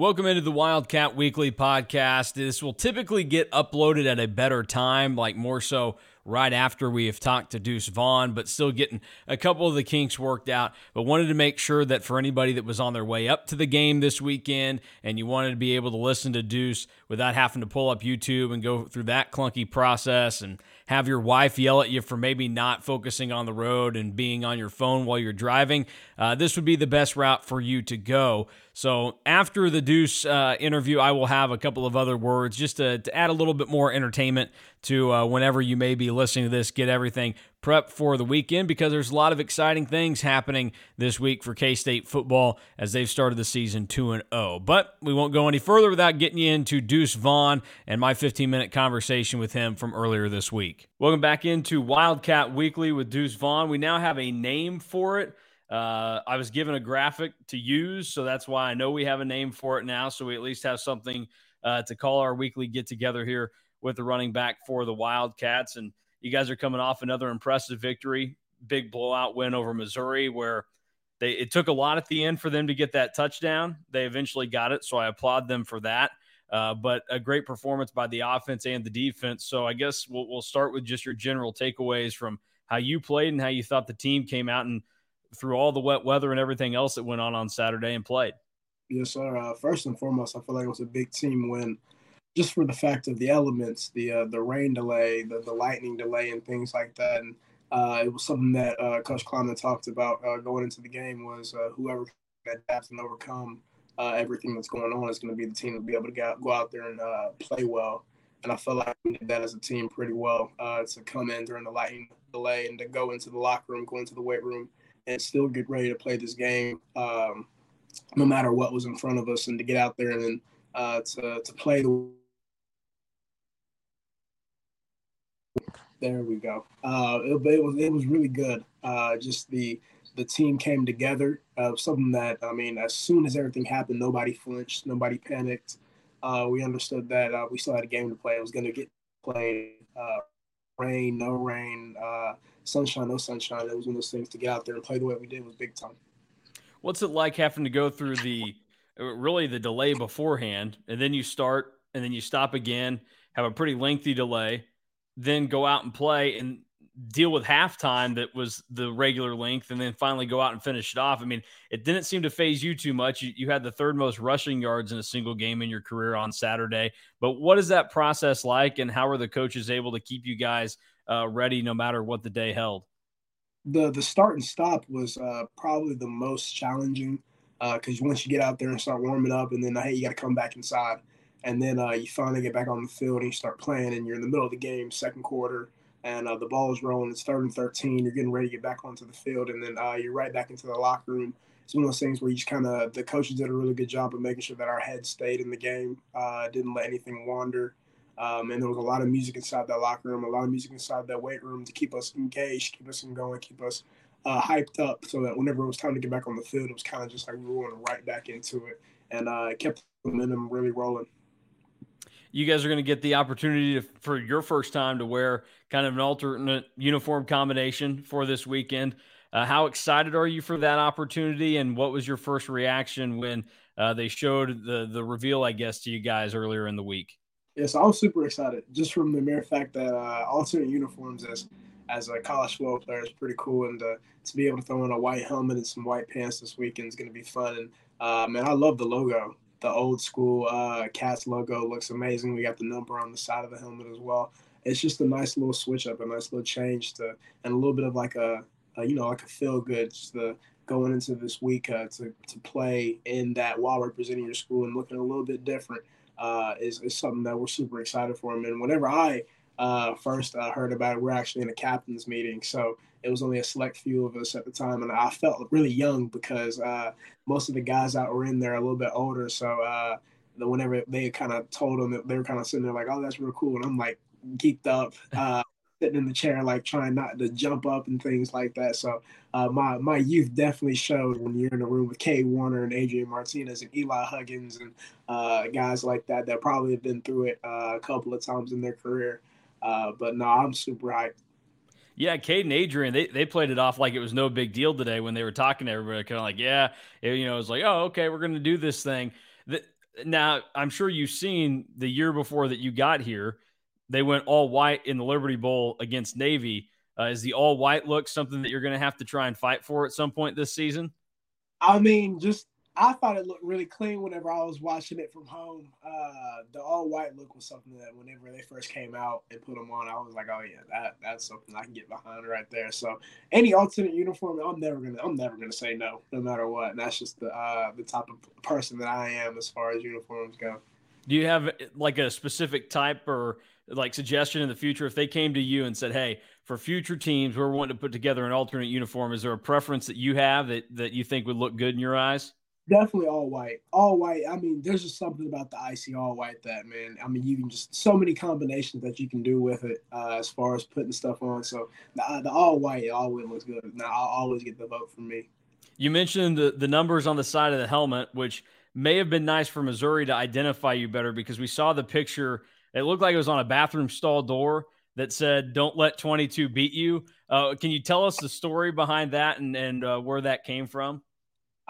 Welcome into the Wildcat Weekly podcast. This will typically get uploaded at a better time, like more so right after we have talked to Deuce Vaughn, but still getting a couple of the kinks worked out. But wanted to make sure that for anybody that was on their way up to the game this weekend and you wanted to be able to listen to Deuce without having to pull up YouTube and go through that clunky process and have your wife yell at you for maybe not focusing on the road and being on your phone while you're driving, uh, this would be the best route for you to go. So after the Deuce uh, interview, I will have a couple of other words just to, to add a little bit more entertainment to uh, whenever you may be listening to this, get everything prepped for the weekend because there's a lot of exciting things happening this week for K State football as they've started the season 2 and 0. But we won't go any further without getting you into Deuce Vaughn and my 15 minute conversation with him from earlier this week. Welcome back into Wildcat Weekly with Deuce Vaughn. We now have a name for it. Uh, I was given a graphic to use, so that's why I know we have a name for it now. So we at least have something uh, to call our weekly get together here with the running back for the Wildcats. And you guys are coming off another impressive victory, big blowout win over Missouri, where they it took a lot at the end for them to get that touchdown. They eventually got it, so I applaud them for that. Uh, but a great performance by the offense and the defense. So I guess we'll, we'll start with just your general takeaways from how you played and how you thought the team came out and through all the wet weather and everything else that went on on Saturday and played. Yes, sir. Uh, first and foremost, I feel like it was a big team win just for the fact of the elements, the uh, the rain delay, the, the lightning delay, and things like that. And uh, it was something that uh, Coach Klieman talked about uh, going into the game was uh, whoever adapts and overcome everything that's going on is going to be the team to be able to go, go out there and play well. And I feel like we did that as a team pretty well to come in during the lightning delay and to go into the locker room, go into the weight room, and still get ready to play this game, um, no matter what was in front of us, and to get out there and then to to play the There we go. Uh, it, it, was it was really good. Uh, just the the team came together. Uh, something that I mean, as soon as everything happened, nobody flinched, nobody panicked. Uh, we understood that uh, we still had a game to play. It was going to get played. Uh, rain, no rain, uh, sunshine, no sunshine. It was one of those things to get out there and play the way we did was big time. What's it like having to go through the uh, really the delay beforehand, and then you start, and then you stop again, have a pretty lengthy delay then go out and play and deal with halftime that was the regular length and then finally go out and finish it off. I mean, it didn't seem to faze you too much. You, you, had the third most rushing yards in a single game in your career on Saturday. But what is that process like and how are the coaches able to keep you guys uh, ready no matter what the day held? The the start and stop was uh, probably the most challenging because uh, once you get out there and start warming up and then hey you got to come back inside and then uh, you finally get back on the field and you start playing, and you're in the middle of the game, second quarter, and uh, the ball is rolling. It's third and 13. You're getting ready to get back onto the field, and then uh, you're right back into the locker room. It's one of those things where you just kind of the coaches did a really good job of making sure that our heads stayed in the game, uh, didn't let anything wander. Um, and there was a lot of music inside that locker room, a lot of music inside that weight room to keep us engaged, keep us going, keep us uh, hyped up, so that whenever it was time to get back on the field, it was kind of just like we were going right back into it, and uh, it kept the momentum really rolling you guys are going to get the opportunity to, for your first time to wear kind of an alternate uniform combination for this weekend. Uh, how excited are you for that opportunity, and what was your first reaction when uh, they showed the the reveal, I guess, to you guys earlier in the week? Yes, I was super excited just from the mere fact that uh, alternate uniforms as as a college football player is pretty cool, and uh, to be able to throw in a white helmet and some white pants this weekend is going to be fun. And uh, man, I love the logo the old school uh, Cats logo looks amazing. We got the number on the side of the helmet as well. It's just a nice little switch up, a nice little change to, and a little bit of like a, a you know, like a feel good, just the going into this week uh, to, to play in that while representing your school and looking a little bit different uh, is, is something that we're super excited for. him. And whenever I uh, first uh, heard about it, we're actually in a captain's meeting. So it was only a select few of us at the time, and I felt really young because uh, most of the guys that were in there are a little bit older. So uh, whenever they kind of told them that they were kind of sitting there like, "Oh, that's real cool," and I'm like geeked up, uh, sitting in the chair like trying not to jump up and things like that. So uh, my my youth definitely showed when you're in a room with Cade Warner and Adrian Martinez and Eli Huggins and uh, guys like that that probably have been through it uh, a couple of times in their career. but no, I'm super hyped. Yeah, Cade and Adrian, they, they played it off like it was no big deal today when they were talking to everybody. Kind of like, yeah, it, you know, it's like, oh, okay, we're going to do this thing. The, now I'm sure you've seen the year before that you got here, they went all white in the Liberty Bowl against Navy. Uh, is the all white look something that you're going to have to try and fight for at some point this season? I mean, just I thought it looked really clean whenever I was watching it from home. Uh, the all white look was something that whenever they first came out and put them on, I was like, oh yeah, that that's something I can get behind right there. So any alternate uniform, I'm never gonna I'm never gonna say no, no matter what. And that's just the uh, the type of person that I am as far as uniforms go. Do you have like a specific type or like suggestion in the future if they came to you and said, "Hey, for future teams, we're wanting to put together an alternate uniform"? Is there a preference that you have that that you think would look good in your eyes? Definitely all white. All white. I mean, there's just something about the icy all white that man. I mean, you can just so many combinations that you can do with it uh, as far as putting stuff on. So the, uh, the all white always looks good. Now I'll always get the vote from me. You mentioned the the numbers on the side of the helmet, which may have been nice for Missouri to identify you better because we saw the picture. It looked like it was on a bathroom stall door that said "Don't let 22 beat you." Uh, can you tell us the story behind that and and uh, where that came from?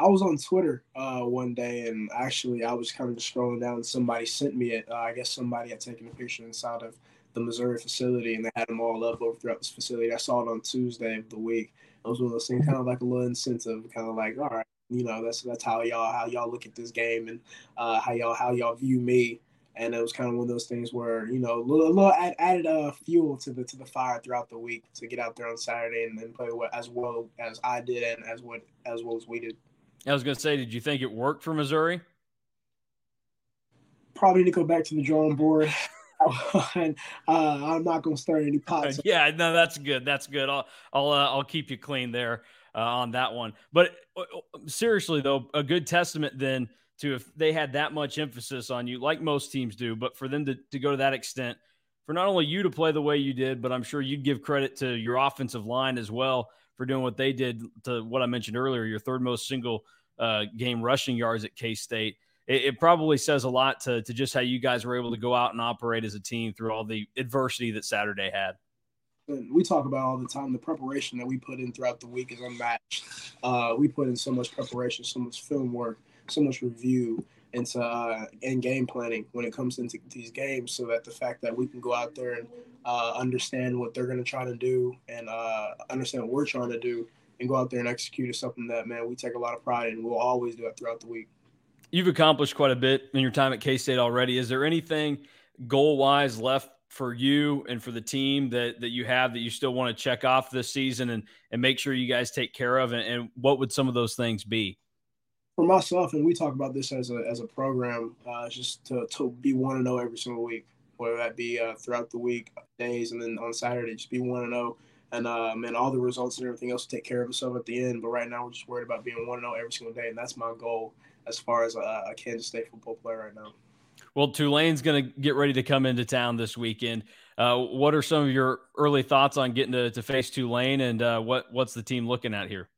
I was on Twitter uh, one day, and actually, I was kind of just scrolling down, and somebody sent me it. Uh, I guess somebody had taken a picture inside of the Missouri facility, and they had them all up over throughout this facility. I saw it on Tuesday of the week. It was one of those things, kind of like a little incentive, kind of like, all right, you know, that's that's how y'all how y'all look at this game and uh, how y'all how y'all view me. And it was kind of one of those things where you know a little, a little added uh, fuel to the to the fire throughout the week to get out there on Saturday and then play as well as I did and as what as well as we did. I was going to say, did you think it worked for Missouri? Probably need to go back to the drawing board. and uh, I'm not going to start any pots. yeah, no, that's good. That's good. I'll I'll uh, I'll keep you clean there uh, on that one. But uh, uh, seriously, though, a good testament then to if they had that much emphasis on you, like most teams do, but for them to, to go to that extent, for not only you to play the way you did, but I'm sure you'd give credit to your offensive line as well for doing what they did to what I mentioned earlier, your third most single uh, game rushing yards at K State. It, it, probably says a lot to, to just how you guys were able to go out and operate as a team through all the adversity that Saturday had. We talk about all the time the preparation that we put in throughout the week is unmatched. Uh, we put in so much preparation, so much film work, so much review, into uh, in game planning when it comes into these games, so that the fact that we can go out there and uh, understand what they're going to try to do and uh, understand what we're trying to do and go out there and execute is something that man we take a lot of pride in. We'll always do it throughout the week. You've accomplished quite a bit in your time at K State already. Is there anything goal wise left for you and for the team that that you have that you still want to check off this season and and make sure you guys take care of? And, and what would some of those things be? For myself, and we talk about this as a as a program, uh, just to to be one to know every single week, whether that be uh, throughout the week, days, and then on Saturday, just be one to know, and um, and all the results and everything else will take care of itself at the end. But right now, we're just worried about being one to know every single day, and that's my goal as far as a, a Kansas State football player right now. Well, Tulane's going to get ready to come into town this weekend. Uh, what are some of your early thoughts on getting to, to face Tulane, and uh, what what's the team looking at here?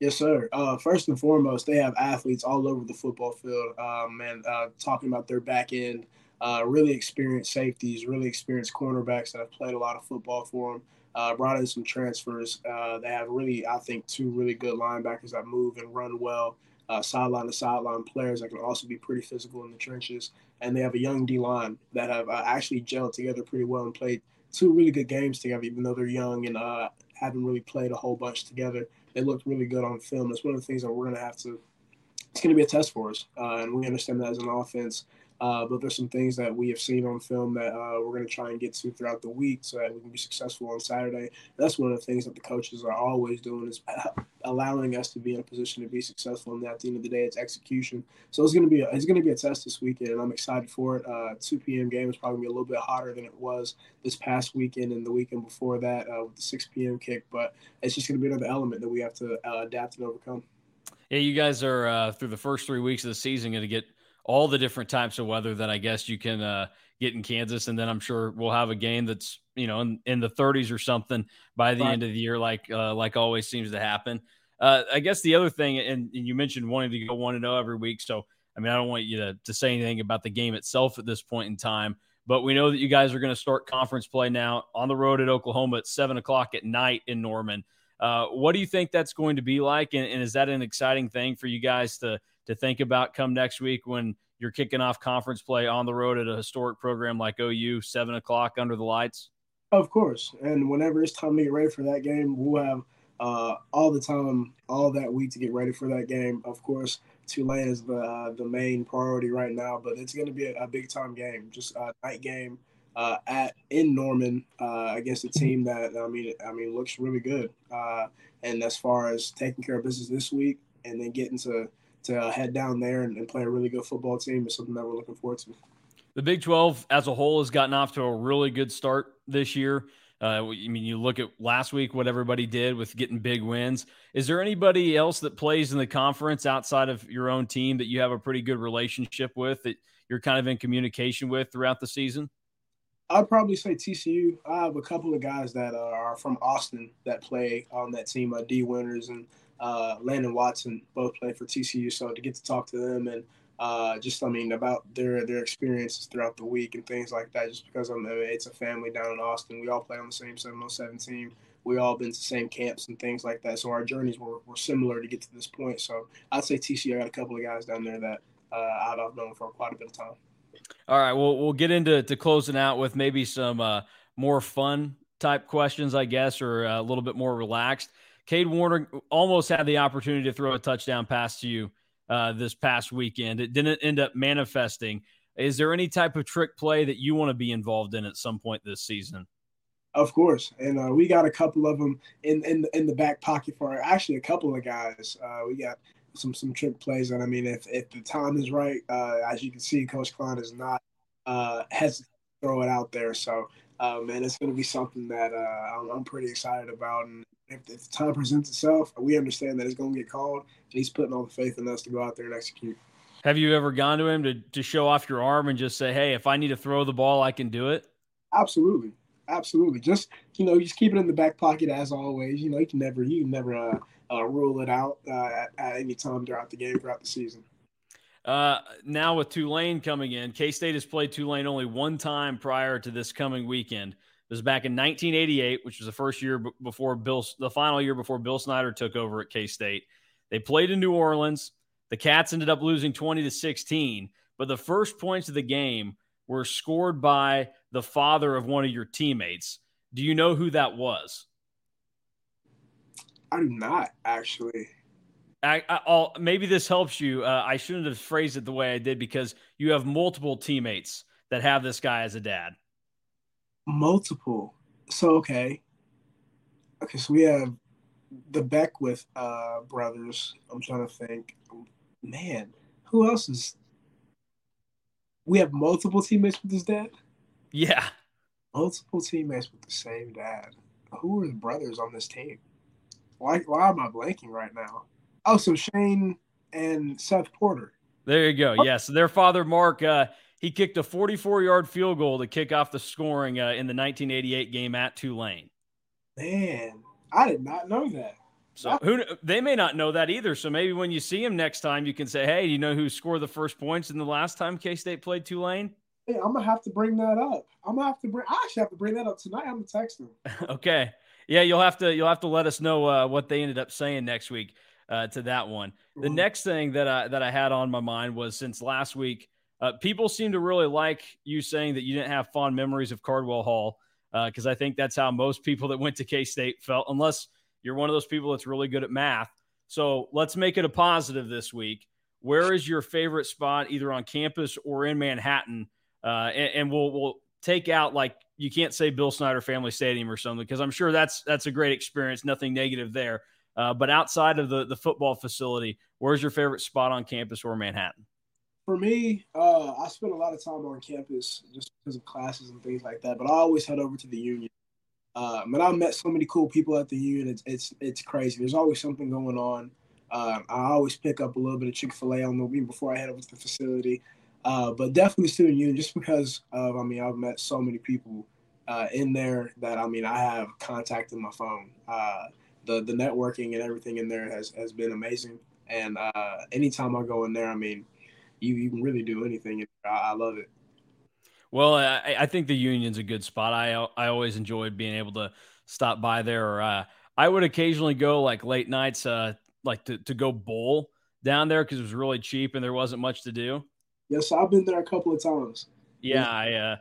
Yes, sir. Uh, first and foremost, they have athletes all over the football field. Um, and uh, talking about their back end, uh, really experienced safeties, really experienced cornerbacks that have played a lot of football for them. Uh, brought in some transfers. Uh, they have really, I think, two really good linebackers that move and run well. Uh, sideline to sideline players that can also be pretty physical in the trenches. And they have a young D line that have actually gelled together pretty well and played two really good games together, even though they're young and haven't really played a whole bunch together they looked really good on film. It's one of the things that we're going to have to. It's going to be a test for us, uh, and we understand that as an offense. Uh, but there's some things that we have seen on film that uh, we're going to try and get to throughout the week so that we can be successful on Saturday. And that's one of the things that the coaches are always doing is allowing us to be in a position to be successful. And at the end of the day, it's execution. So it's going to be a, it's going to be a test this weekend, and I'm excited for it. Uh, 2 p.m. game is probably going to be a little bit hotter than it was this past weekend and the weekend before that uh, with the 6 p.m. kick. But it's just going to be another element that we have to uh, adapt and overcome. Yeah, you guys are uh, through the first three weeks of the season going to get – all the different types of weather that I guess you can uh, get in Kansas. And then I'm sure we'll have a game that's, you know, in, in the 30s or something by the right. end of the year, like, uh, like always seems to happen. Uh, I guess the other thing, and, and you mentioned wanting to go one to know every week. So, I mean, I don't want you to, to say anything about the game itself at this point in time, but we know that you guys are going to start conference play now on the road at Oklahoma at seven o'clock at night in Norman. Uh, what do you think that's going to be like? And, and, is that an exciting thing for you guys to to think about come next week when you're kicking off conference play on the road at a historic program like OU, seven o'clock under the lights? Of course. And whenever it's time to get ready for that game, we'll have uh, all the time, all that week to get ready for that game. Of course, Tulane is the uh, the main priority right now, but it's going to be a, a, big time game, just a night game uh, at in Norman uh, against a team that I mean, I mean, looks really good. Uh, and as far as taking care of business this week and then getting to to head down there and, and play a really good football team is something that we're looking forward to. The Big 12 as a whole has gotten off to a really good start this year. Uh, I mean, you look at last week, what everybody did with getting big wins. Is there anybody else that plays in the conference outside of your own team that you have a pretty good relationship with that you're kind of in communication with throughout the season? I'd probably say TCU. I have a couple of guys that are from Austin that play on that team. Uh, Dee Winters and uh, Landon Watson both play for TCU. So to get to talk to them and uh, just I mean about their their experiences throughout the week and things like that. Just because I'm it's a family down in Austin, we all play on the same 7-on-7 team. We all been to the same camps and things like that. So our journeys were, were similar to get to this point. So I'd say TCU. I got a couple of guys down there that uh, I've known for quite a bit of time. All right, well we'll get into to closing out with maybe some uh, more fun type questions, I guess, or a little bit more relaxed. Cade Warner almost had the opportunity to throw a touchdown pass to you uh, this past weekend. It didn't end up manifesting. Is there any type of trick play that you want to be involved in at some point this season? Of course, and uh, we got a couple of them in in in the back pocket for actually a couple of guys. Uh, we got some some trick plays, and I mean, if if the time is right, uh, as you can see, Coach Klieman is not uh, hesitant to throw it out there. So, uh, man, it's going to be something that uh, I'm, I'm pretty excited about, and if, if the time presents itself, we understand that it's going to get called, and he's putting all the faith in us to go out there and execute. Have you ever gone to him to, to show off your arm and just say, hey, if I need to throw the ball, I can do it? Absolutely. Absolutely. Just, you know, just keep it in the back pocket as always. You know, you can never, you can never uh, uh, rule it out uh, at, at, any time throughout the game, throughout the season. Uh, now with Tulane coming in, K State has played Tulane only one time prior to this coming weekend. It was back in 1988, which was the first year before Bill, the final year before Bill Snyder took over at K State. They played in New Orleans. The Cats ended up losing 20 to 16, but the first points of the game were scored by the father of one of your teammates. Do you know who that was? I do not actually. I, I, maybe this helps you. Uh, I shouldn't have phrased it the way I did because you have multiple teammates that have this guy as a dad multiple. So okay, okay. So we have the Beckwith uh, brothers. I'm trying to think. Man, who else is? We have multiple teammates with his dad. Yeah, multiple teammates with the same dad. Who are the brothers on this team? Why? Why am I blanking right now? Oh, so Shane and Seth Porter. There you go. Yes, yeah, so their father Mark. Uh, he kicked a 44 yard field goal to kick off the scoring uh, in the 1988 game at Tulane. Man, I did not know that. So who they may not know that either. So maybe when you see him next time, you can say, "Hey, you know who scored the first points in the last time K State played Tulane?" Hey, I'm gonna have to bring that up. I'm gonna have to bring. I actually have to bring that up tonight. I'm gonna text him. okay. Yeah, you'll have to you'll have to let us know uh, what they ended up saying next week uh, to that one. The mm-hmm. next thing that I that I had on my mind was since last week uh, people seem to really like you saying that you didn't have fond memories of Cardwell Hall because uh, I think that's how most people that went to K State felt, unless you're one of those people that's really good at math. So let's make it a positive this week. Where is your favorite spot, either on campus or in Manhattan? Uh, and, and we'll we'll take out like you can't say Bill Snyder Family Stadium or something because I'm sure that's that's a great experience. Nothing negative there. Uh, but outside of the the football facility, where's your favorite spot on campus or Manhattan? for me, uh, I spend a lot of time on campus just because of classes and things like that. But I always head over to the Union. Uh, but I met so many cool people at the Union. It's it's, it's crazy. There's always something going on. Uh, I always pick up a little bit of Chick Fil A on the week before I head over to the facility. Uh, but definitely Student Union, just because of I mean I've met so many people uh, in there that I mean I have contact in my phone. Uh, the the networking and everything in there has has been amazing. And uh, anytime I go in there, I mean you, you can really do anything. I, I love it. Well, I, I, think the Union's a good spot. I I always enjoyed being able to stop by there. Or uh, I would occasionally go like late nights, like to, to go bowl down there because it was really cheap and there wasn't much to do. Yes, I've been there a couple of times. Yeah, I uh,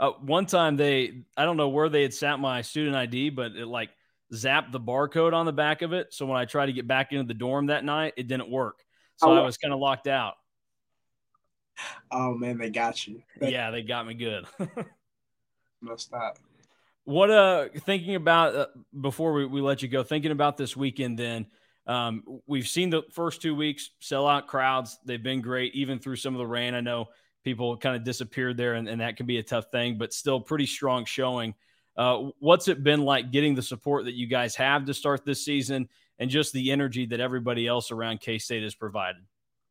uh, one time they I don't know where they had sat my student ID, but it like zapped the barcode on the back of it. So when I tried to get back into the dorm that night, it didn't work. So oh, I was kind of locked out. Oh man, they got you. Yeah, they got me good. Must stop. What uh thinking about uh, before we, we let you go, thinking about this weekend then um, we've seen the first two weeks sell out crowds. They've been great, even through some of the rain. I know people kind of disappeared there, and, and that can be a tough thing, but still pretty strong showing. Uh, what's it been like getting the support that you guys have to start this season and just the energy that everybody else around K State has provided?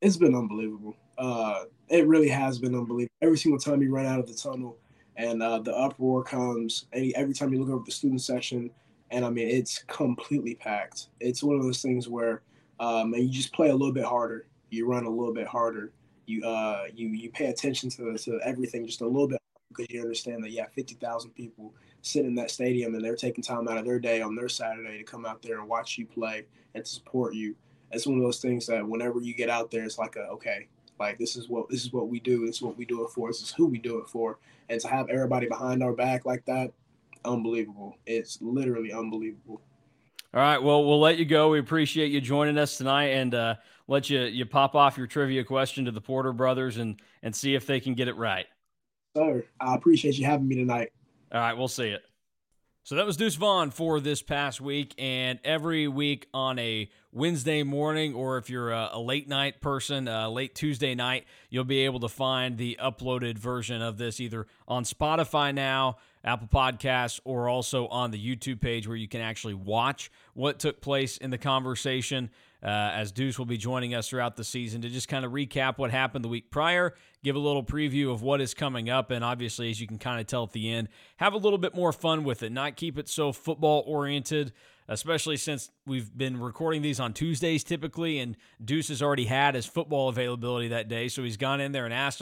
It's been unbelievable. Uh, it really has been unbelievable. Every single time you run out of the tunnel and uh, the uproar comes, every time you look over the student section, and I mean it's completely packed. It's one of those things where um, you just play a little bit harder, you run a little bit harder, you uh you you pay attention to to everything just a little bit because you understand that yeah, fifty thousand people sit in that stadium and they're taking time out of their day on their Saturday to come out there and watch you play and to support you. It's one of those things that whenever you get out there, it's like a okay, like this is what this is what we do. This is what we do it for. This is who we do it for. And to have everybody behind our back like that, unbelievable. It's literally unbelievable. All right. Well, we'll let you go. We appreciate you joining us tonight, and uh, let you you pop off your trivia question to the Porter brothers and and see if they can get it right. Sir, I appreciate you having me tonight. All right. We'll see it. So that was Deuce Vaughn for this past week, and every week on a Wednesday morning, or if you're a, a late night person, uh, late Tuesday night, you'll be able to find the uploaded version of this either on Spotify now Apple Podcasts, or also on the YouTube page where you can actually watch what took place in the conversation. Uh, as Deuce will be joining us throughout the season to just kind of recap what happened the week prior, give a little preview of what is coming up, and obviously, as you can kind of tell at the end, have a little bit more fun with it, not keep it so football oriented especially since we've been recording these on Tuesdays typically, and Deuce has already had his football availability that day, so he's gone in there and asked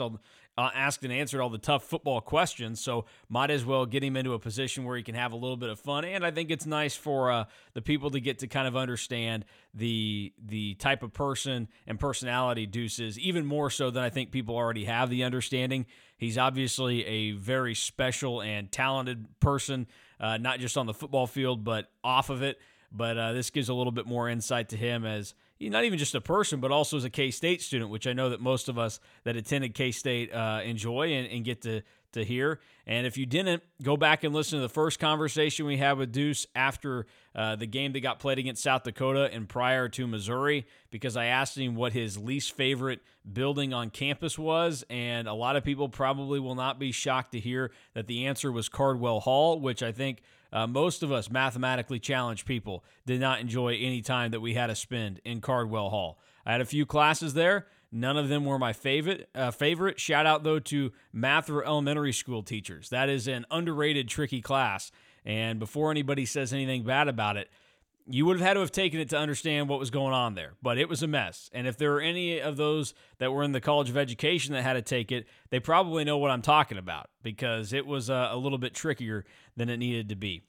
uh, asked and answered all the tough football questions. So might as well get him into a position where he can have a little bit of fun. And I think it's nice for uh, the people to get to kind of understand the the type of person and personality Deuce is, even more so than I think people already have the understanding. He's obviously a very special and talented person, uh, not just on the football field but off of it. But uh, this gives a little bit more insight to him as not even just a person, but also as a K State student, which I know that most of us that attended K State uh, enjoy and, and, get to to hear. And if you didn't, go back and listen to the first conversation we had with Deuce after uh, the game that got played against South Dakota and prior to Missouri, because I asked him what his least favorite building on campus was. And a lot of people probably will not be shocked to hear that the answer was Cardwell Hall, which I think uh, most of us mathematically challenged people did not enjoy any time that we had to spend in Cardwell Hall. I had a few classes there. None of them were my favorite. Uh, favorite. Shout out though to math or elementary school teachers. That is an underrated, tricky class. And before anybody says anything bad about it, you would have had to have taken it to understand what was going on there, but it was a mess. And if there are any of those that were in the College of Education that had to take it, they probably know what I'm talking about because it was a, a little bit trickier than it needed to be.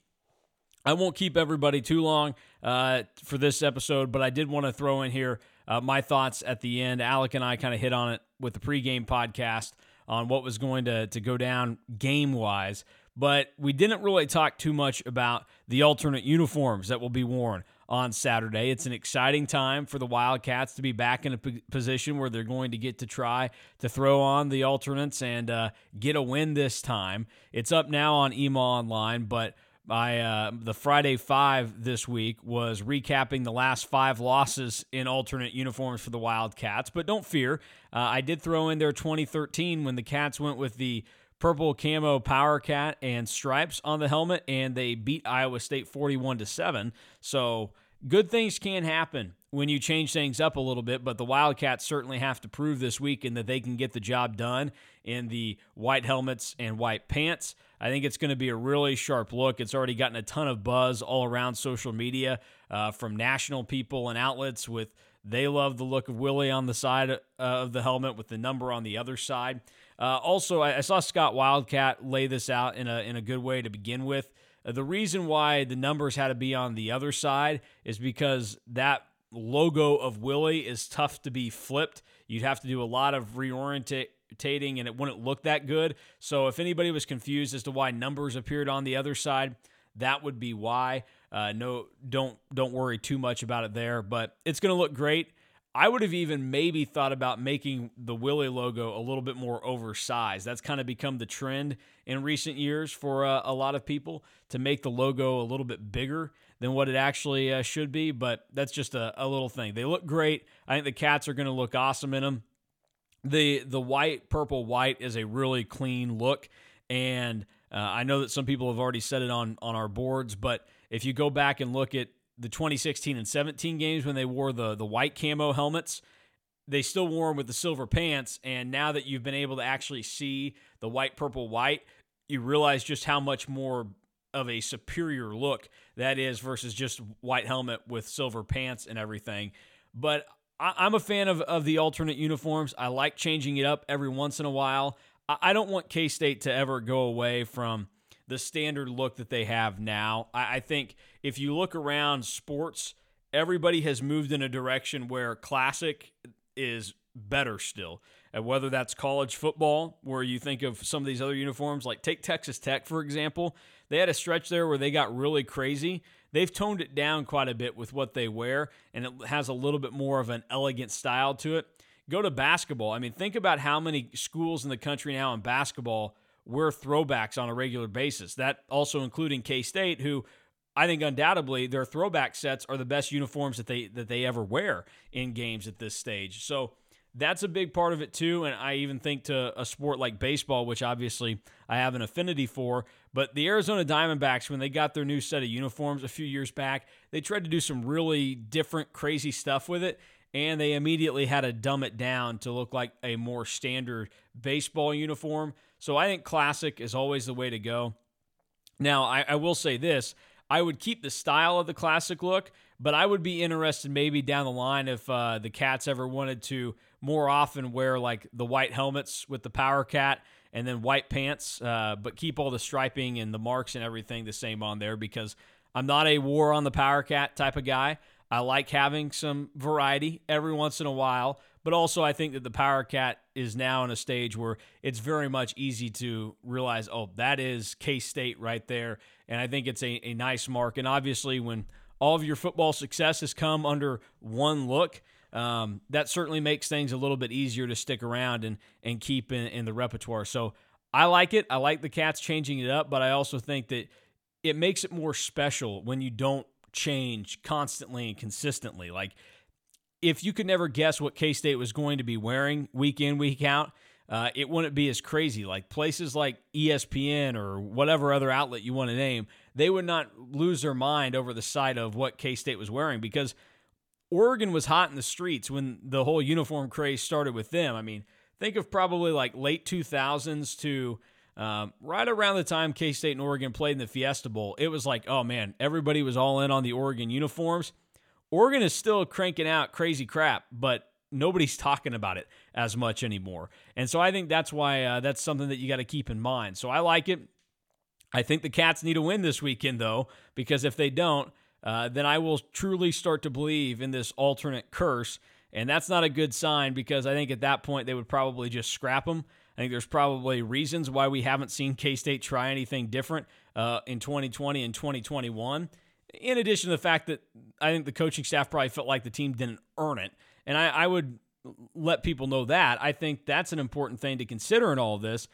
I won't keep everybody too long uh, for this episode, but I did want to throw in here uh, my thoughts at the end. Alec and I kind of hit on it with the pregame podcast on what was going to, to go down game wise but we didn't really talk too much about the alternate uniforms that will be worn on Saturday. It's an exciting time for the Wildcats to be back in a p- position where they're going to get to try to throw on the alternates and uh, get a win this time. It's up now on EMAW Online, but by uh, the Friday Five this week was recapping the last five losses in alternate uniforms for the Wildcats. But don't fear, uh, I did throw in there 2013 when the Cats went with the purple camo power cat and stripes on the helmet and they beat Iowa State 41 to 7. So good things can happen when you change things up a little bit, but the Wildcats certainly have to prove this weekend that they can get the job done in the white helmets and white pants. I think it's going to be a really sharp look. It's already gotten a ton of buzz all around social media uh, from national people and outlets with they love the look of Willie on the side uh, of the helmet with the number on the other side. Uh, also, I, I, saw Scott Wildcat lay this out in a in a good way to begin with. Uh, the reason why the numbers had to be on the other side is because that logo of Willie is tough to be flipped. You'd have to do a lot of reorientating and it wouldn't look that good. So if anybody was confused as to why numbers appeared on the other side, that would be why. Uh, no, don't don't worry too much about it there, but it's going to look great. I would have even maybe thought about making the Willie logo a little bit more oversized. That's kind of become the trend in recent years for uh, a lot of people to make the logo a little bit bigger than what it actually uh, should be. But that's just a, a little thing. They look great. I think the cats are going to look awesome in them. The the white, purple, white is a really clean look, and uh, I know that some people have already said it on on our boards, but if you go back and look at the 2016 and 17 games when they wore the the white camo helmets, they still wore them with the silver pants. And now that you've been able to actually see the white, purple, white, you realize just how much more of a superior look that is versus just white helmet with silver pants and everything. But I, am a fan of, of the alternate uniforms. I like changing it up every once in a while. I, I don't want K State to ever go away from the standard look that they have now. I, I think if you look around sports, everybody has moved in a direction where classic is better still. And whether that's college football, where you think of some of these other uniforms, like take Texas Tech, for example. They had a stretch there where they got really crazy. They've toned it down quite a bit with what they wear, and it has a little bit more of an elegant style to it. Go to basketball. I mean, think about how many schools in the country now in basketball wear throwbacks on a regular basis. That also including K State, who I think undoubtedly their throwback sets are the best uniforms that they that they ever wear in games at this stage. So that's a big part of it too. And I even think to a sport like baseball, which obviously I have an affinity for. But the Arizona Diamondbacks, when they got their new set of uniforms a few years back, they tried to do some really different, crazy stuff with it and they immediately had to dumb it down to look like a more standard baseball uniform. So I think classic is always the way to go. Now, I, I, will say this I would keep the style of the classic look, but I would be interested maybe down the line if uh, the Cats ever wanted to more often wear like the white helmets with the Power Cat and then white pants, uh, but keep all the striping and the marks and everything the same on there because I'm not a war on the Power Cat type of guy. I like having some variety every once in a while, but also I think that the Power Cat is now in a stage where it's very much easy to realize, oh, that is K State right there. And I think it's a, a nice mark. And obviously, when all of your football success has come under one look, um, that certainly makes things a little bit easier to stick around and, and keep in, in the repertoire. So I like it. I like the Cats changing it up, but I also think that it makes it more special when you don't change constantly and consistently. Like if you could never guess what K State was going to be wearing week in, week out, uh, it wouldn't be as crazy. Like places like ESPN or whatever other outlet you want to name, they would not lose their mind over the sight of what K State was wearing because Oregon was hot in the streets when the whole uniform craze started with them. I mean, think of probably like late 2000s to um, right around the time K State and Oregon played in the Fiesta Bowl, it was like, oh man, everybody was all in on the Oregon uniforms. Oregon is still cranking out crazy crap, but nobody's talking about it as much anymore. And so I think that's why uh, that's something that you got to keep in mind. So I like it. I think the Cats need a win this weekend, though, because if they don't, uh, then I will truly start to believe in this alternate curse. And that's not a good sign because I think at that point they would probably just scrap them I think there's probably reasons why we haven't seen K State try anything different uh, in 2020 and 2021. In addition to the fact that I think the coaching staff probably felt like the team didn't earn it. And I, I would let people know that. I think that's an important thing to consider in all of this.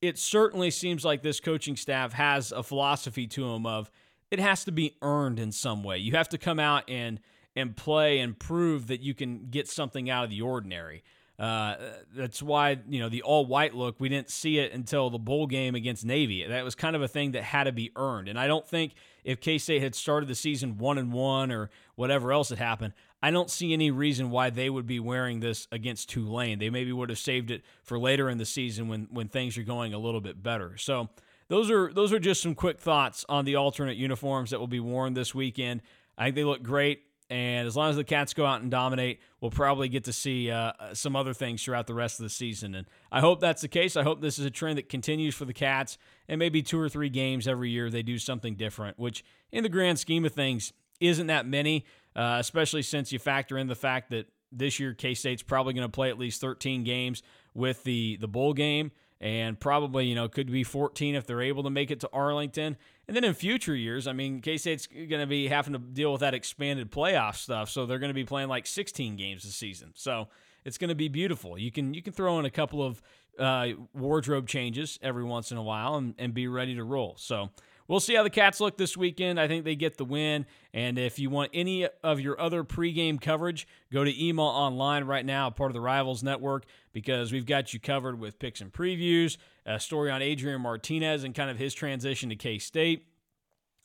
It certainly seems like this coaching staff has a philosophy to them of it has to be earned in some way. You have to come out and and play and prove that you can get something out of the ordinary. Uh, that's why you know the all white look. We didn't see it until the bowl game against Navy. That was kind of a thing that had to be earned. And I don't think if K State had started the season one and one or whatever else had happened, I don't see any reason why they would be wearing this against Tulane. They maybe would have saved it for later in the season when when things are going a little bit better. So those are those are just some quick thoughts on the alternate uniforms that will be worn this weekend. I think they look great. And as long as the Cats go out and dominate, we'll probably get to see uh, some other things throughout the rest of the season. And I hope that's the case. I hope this is a trend that continues for the Cats, and maybe two or three games every year they do something different, which in the grand scheme of things isn't that many, uh, especially since you factor in the fact that this year K State's probably going to play at least 13 games with the the bowl game and probably you know could be 14 if they're able to make it to Arlington. And then in future years, I mean, K State's going to be having to deal with that expanded playoff stuff, so they're going to be playing like 16 games this season. So it's going to be beautiful. You can you can throw in a couple of uh, wardrobe changes every once in a while and, and be ready to roll. So we'll see how the Cats look this weekend. I think they get the win. And if you want any of your other pregame coverage, go to EMAW Online right now, part of the Rivals Network, because we've got you covered with picks and previews, a story on Adrian Martinez and kind of his transition to K State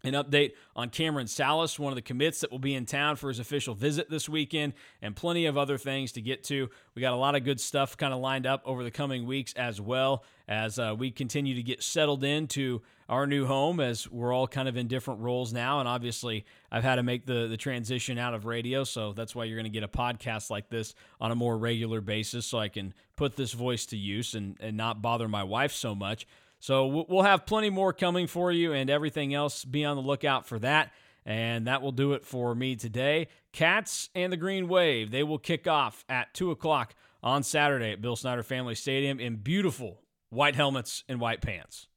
an update on Cameron Salas, one of the commits that will be in town for his official visit this weekend, and plenty of other things to get to. We got a lot of good stuff kind of lined up over the coming weeks as well as uh, we continue to get settled into our new home as we're all kind of in different roles now. And obviously, I've had to make the, the transition out of radio. So that's why you're going to get a podcast like this on a more regular basis so I can put this voice to use and, and not bother my wife so much. So we'll have plenty more coming for you and everything else. Be on the lookout for that. And that will do it for me today. Cats and the Green Wave, they will kick off at 2 o'clock on Saturday at Bill Snyder Family Stadium in beautiful white helmets and white pants.